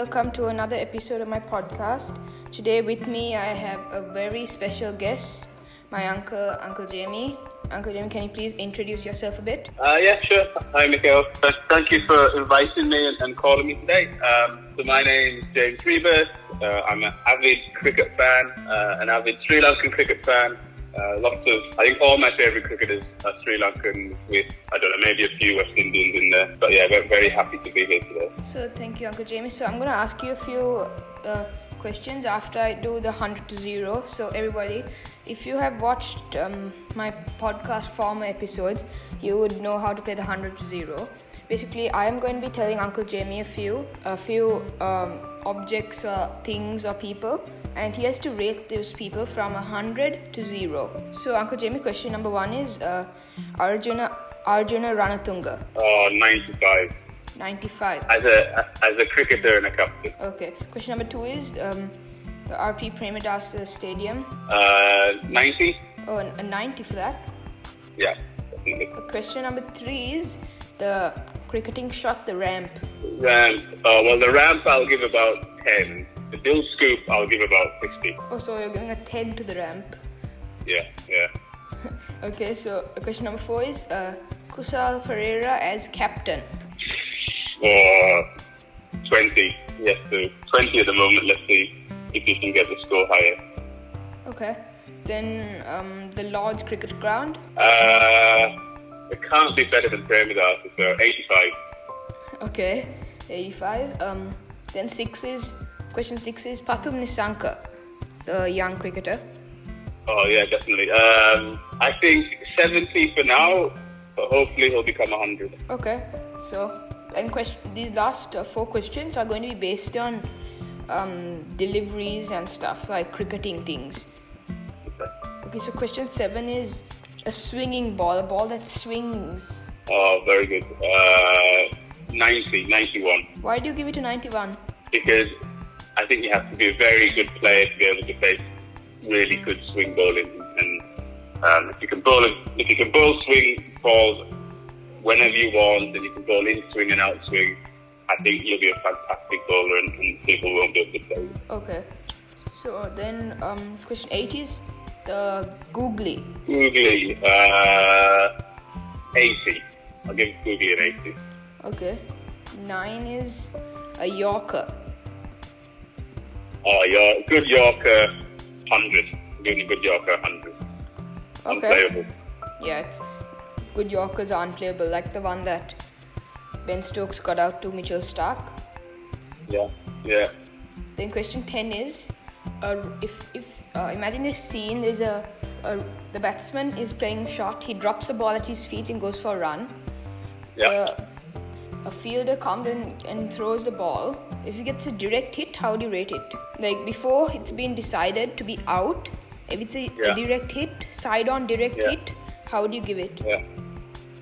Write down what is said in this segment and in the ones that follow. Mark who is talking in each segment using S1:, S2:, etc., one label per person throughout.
S1: welcome to another episode of my podcast. Today with me I have a very special guest, my uncle, Uncle Jamie. Uncle Jamie, can you please introduce yourself a bit?
S2: Uh, yeah, sure. Hi, Mikhail. First, Thank you for inviting me and, and calling me today. Um, so my name is James Rebirth. Uh, I'm an avid cricket fan, uh, an avid Sri Lankan cricket fan. Uh, lots of, I think all my favourite cricketers are Sri Lankan with, I don't know, maybe a few West Indians in there. But yeah, very, very happy to be here today.
S1: So thank you, Uncle Jamie. So I'm gonna ask you a few uh, questions after I do the hundred to zero. So everybody, if you have watched um, my podcast former episodes, you would know how to play the hundred to zero. Basically, I am going to be telling Uncle Jamie a few, a few um, objects, or things, or people, and he has to rate those people from hundred to zero. So, Uncle Jamie, question number one is uh, Arjuna Arjuna Ranatunga,
S2: Oh, 95.
S1: 95.
S2: As a, as a cricketer and a captain.
S1: Okay. Question number two is um, the RP Premadasa Stadium.
S2: Uh, 90?
S1: Oh, a a 90 for that.
S2: Yeah, definitely.
S1: Uh, Question number three is the cricketing shot, the ramp.
S2: Ramp. Uh, well, the ramp I'll give about 10. The Dilscoop I'll give about 60.
S1: Oh, so you're giving a 10 to the ramp.
S2: Yeah, yeah.
S1: Okay, so uh, question number four is uh, Kusal Perera as captain.
S2: Or 20. Yes, so 20 at the moment. Let's see if he can get the score higher.
S1: Okay. Then um, the Lord's Cricket Ground.
S2: Uh, it can't be better than Premadasa, so 85.
S1: Okay. 85. Um, then six is question six is Pathum Nissanka, the young cricketer.
S2: Oh, yeah, definitely. Um, I think 70 for now, but hopefully he'll become 100.
S1: Okay, so and question these last uh, four questions are going to be based on um, deliveries and stuff like cricketing things.
S2: Okay.
S1: Okay, so question seven is a swinging ball, a ball that swings.
S2: Oh, very good. Uh, 90, 91.
S1: Why do you give it a 91?
S2: Because I think you have to be a very good player to be able to face really good swing bowling. And um, if you can bowl, if you can bowl swing balls whenever you want, and you can bowl in swing and out swing, I think you'll be a fantastic bowler, and, and people won't be able to play.
S1: Okay, so then um, question eight is the googly.
S2: Googly, uh, 80. I'll give Googly an 80.
S1: Okay, nine is a yorker.
S2: Oh, your good Yorker, 100. Giving a good Yorker, 100.
S1: Okay.
S2: Unplayable.
S1: Yeah, it's good Yorkers are unplayable, like the one that Ben Stokes got out to Mitchell Starc.
S2: Yeah, yeah.
S1: Then question ten is, uh, if if uh, imagine this scene, there's a, a the batsman is playing shot, he drops the ball at his feet and goes for a run.
S2: Yeah.
S1: Uh, a fielder comes in and throws the ball. If he gets a direct hit, how do you rate it? Like before it's been decided to be out. If it's a, a direct hit, side on direct
S2: Yeah.
S1: hit, how do you give it?
S2: Yeah.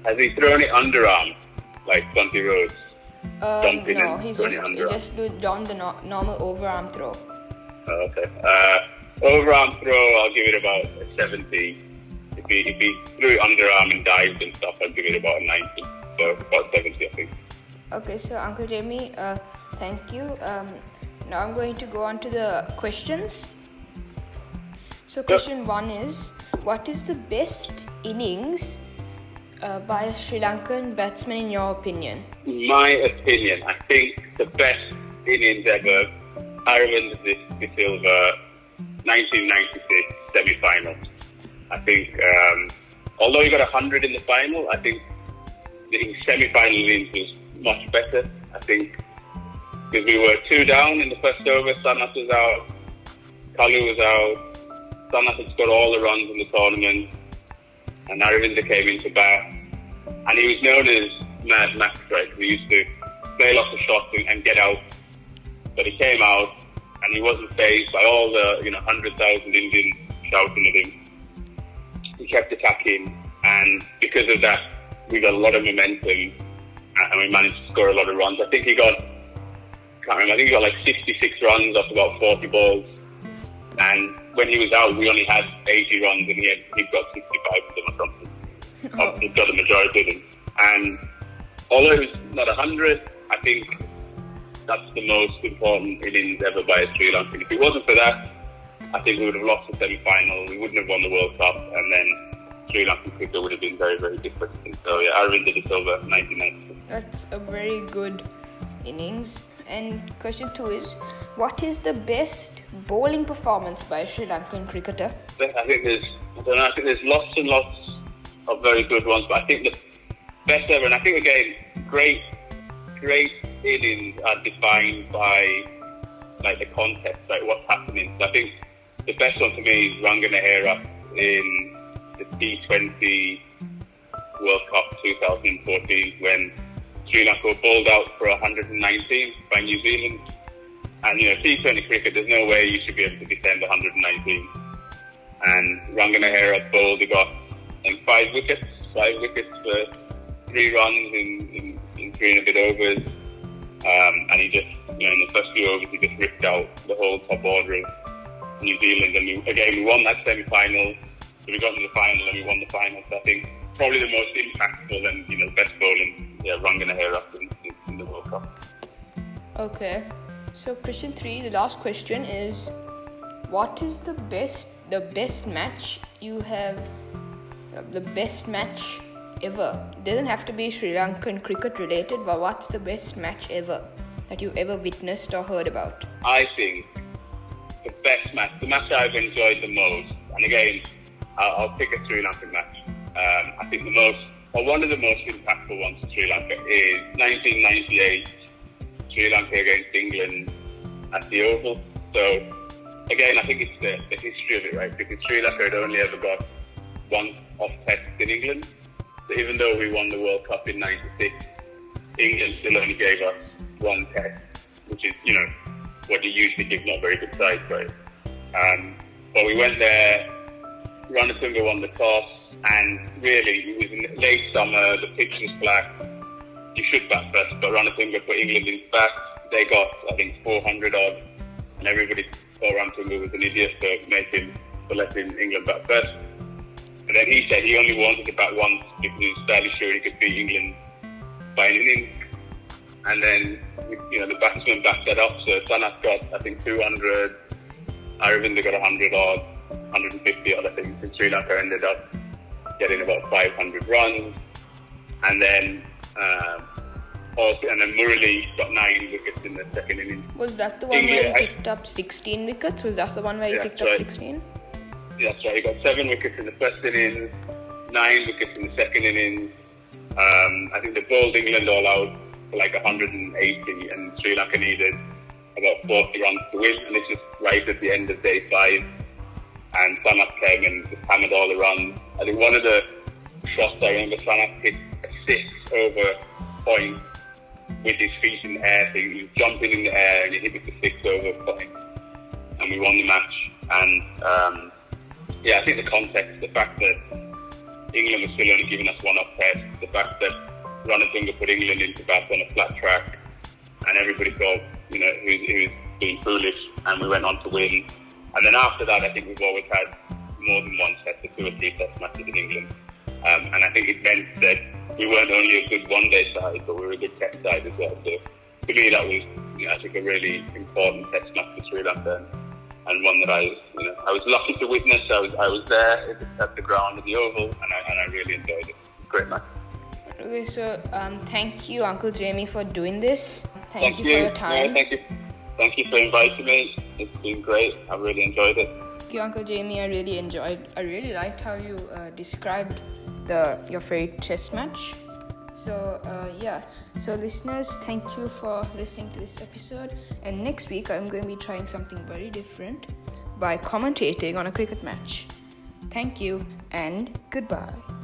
S2: Has he thrown it underarm, like Rhodes?
S1: Um,
S2: Jumping
S1: no,
S2: and
S1: he's just he just do it the no- normal overarm throw.
S2: Oh, okay. Uh, overarm throw, I'll give it about a 70. If he, if he threw it underarm and dived and stuff, I'll give it about a 90. So about 70, I think.
S1: Okay, so Uncle Jamie, uh, thank you. Um, now I'm going to go on to the questions. So question one is, what is the best innings uh, by a Sri Lankan batsman in your opinion?
S2: My opinion, I think the best innings ever, Aravind De Silva, 1996 semi-final. I think, um, although he got 100 in the final, I think the semi-final innings was much better. I think because we were two down in the first over, Sanath was out, Kalu was out, Sanath had scored all the runs in the tournament, and Aravinda came into bat, and he was known as Mad Max, right? He used to play lots of shots and, and get out, but he came out, and he wasn't phased by all the you know hundred thousand Indians shouting at him. He kept attacking, and because of that, we got a lot of momentum, and we managed to score a lot of runs. I think he got, can't remember, I think he got like 66 runs off about 40 balls. And when he was out, we only had 80 runs, and he had he got 65 of them or something.
S1: Oh.
S2: He got the majority of them. And although it was not 100, I think that's the most important innings ever by a Sri Lankan. If it wasn't for that, I think we would have lost the semi-final. We wouldn't have won the World Cup, and then Sri Lankan cricket would have been very, very different. And so yeah, Aravinda De Silva, 1996.
S1: That's a very good innings. And question two is, what is the best bowling performance by a Sri Lankan cricketer?
S2: I think there's, I know, I think there's lots and lots of very good ones, but I think the best ever, and I think again, great, great innings are defined by like the context, like what's happening. So I think the best one for me is Rangana Herath in the T20 World Cup 2014 when Sri Lanka were bowled out for 119 by New Zealand. And, you know, T20 cricket, there's no way you should be able to defend 119. And Rangana Herath bowled, he got, I think, five wickets, five wickets for three runs in, in, in three and a bit overs. Um, and he just, you know, in the first few overs, he just ripped out the whole top order of New Zealand. And we, again, we won that semi-final. So we got to the final and we won the final. So I think probably the most impactful and, you know, best
S1: Okay. So question three, the last question is, what is the best, the best match you have, uh, the best match ever? Doesn't have to be Sri Lankan cricket related, but what's the best match ever that you've ever witnessed or heard about?
S2: I think the best match, the match I've enjoyed the most, and again, I'll, I'll pick a Sri Lankan match. Um, I think the most, or one of the most impactful ones for Sri Lanka is 1998 Sri Lanka against England at the Oval. So again, I think it's the, the history of it, right? Because Sri Lanka had only ever got one off test in England. So even though we won the World Cup in '96, England still only gave us one test, which is, you know, what you usually give not very good sides, right? Um, but we went there, Ranatunga won the toss, and really, it was late summer, the pitch was black. You should bat first, but Ranatunga put England in back. They got, I think, 400 odd, and everybody thought Ranatunga was an idiot for making, for letting England bat first. And then he said he only wanted to bat once because he was fairly sure he could beat England by an inning. And then, you know, the batsman backed that up. So Sanath got, I think, 200. Aravinda got 100 odd, 150 odd, I think. And Sri Lanka ended up getting about 500 runs. And then, um, also, and then Murali got nine wickets in the second innings.
S1: Was that the one
S2: England-
S1: where he picked up 16 wickets? Was that the one where he
S2: Yeah,
S1: picked up
S2: right.
S1: 16?
S2: That's right. He got seven wickets in the first innings, nine wickets in the second innings. Um, I think they bowled England all out for like 180, and Sri Lanka needed about 40 runs to win. And this just right at the end of day five. And Sanath came and just hammered all the runs. I think one of the shots I remember Sanath hit six over point with his feet in the air. So he was jumping in the air and he hit it for six over and we won the match. And um, yeah, I think the context, the fact that England was still only giving us one off test, the fact that Ranatunga put England into bat on a flat track, and everybody thought, you know, he, he was being foolish, and we went on to win. And then after that, I think we've always had more than one test or two or three test matches in England. Um, and I think it meant that we weren't only a good one-day side, but we were a good test side as well. So to me, that was, you know, I think a really important test match for Sri Lanka, and one that I, you know, I was lucky to witness. I was, I was there at the, ground at the Oval, and I, and I really enjoyed it. Great match.
S1: Okay, so um, thank you, Uncle Jamie, for doing this. Thank, you, for your
S2: Yeah,
S1: time.
S2: thank you. Thank you for inviting me. It's been great. I really enjoyed it.
S1: Thank you, Uncle Jamie. I really enjoyed. I really liked how you uh, described the your favorite chess match. So uh, yeah. So listeners, thank you for listening to this episode. And next week, I'm going to be trying something very different by commentating on a cricket match. Thank you and goodbye.